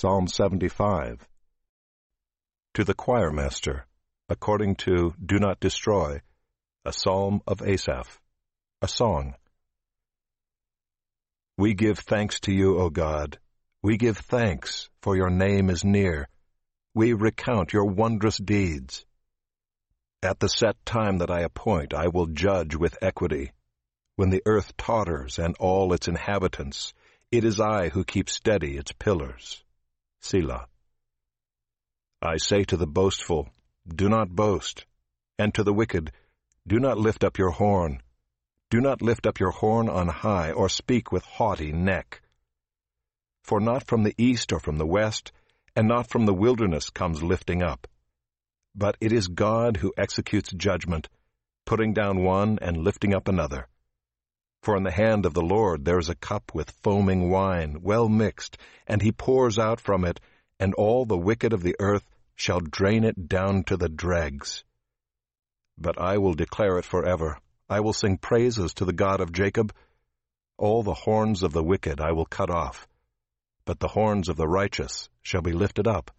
Psalm 75. To the choirmaster, according to Do Not Destroy, a psalm of Asaph, a song. We give thanks to you, O God. We give thanks, for your name is near. We recount your wondrous deeds. At the set time that I appoint, I will judge with equity. When the earth totters and all its inhabitants, it is I who keep steady its pillars. Selah. I say to the boastful, Do not boast, and to the wicked, Do not lift up your horn. Do not lift up your horn on high, or speak with haughty neck. For not from the east or from the west, and not from the wilderness comes lifting up. But it is God who executes judgment, putting down one and lifting up another. For in the hand of the Lord there is a cup with foaming wine, well mixed, and he pours out from it, and all the wicked of the earth shall drain it down to the dregs. But I will declare it forever. I will sing praises to the God of Jacob. All the horns of the wicked I will cut off, but the horns of the righteous shall be lifted up.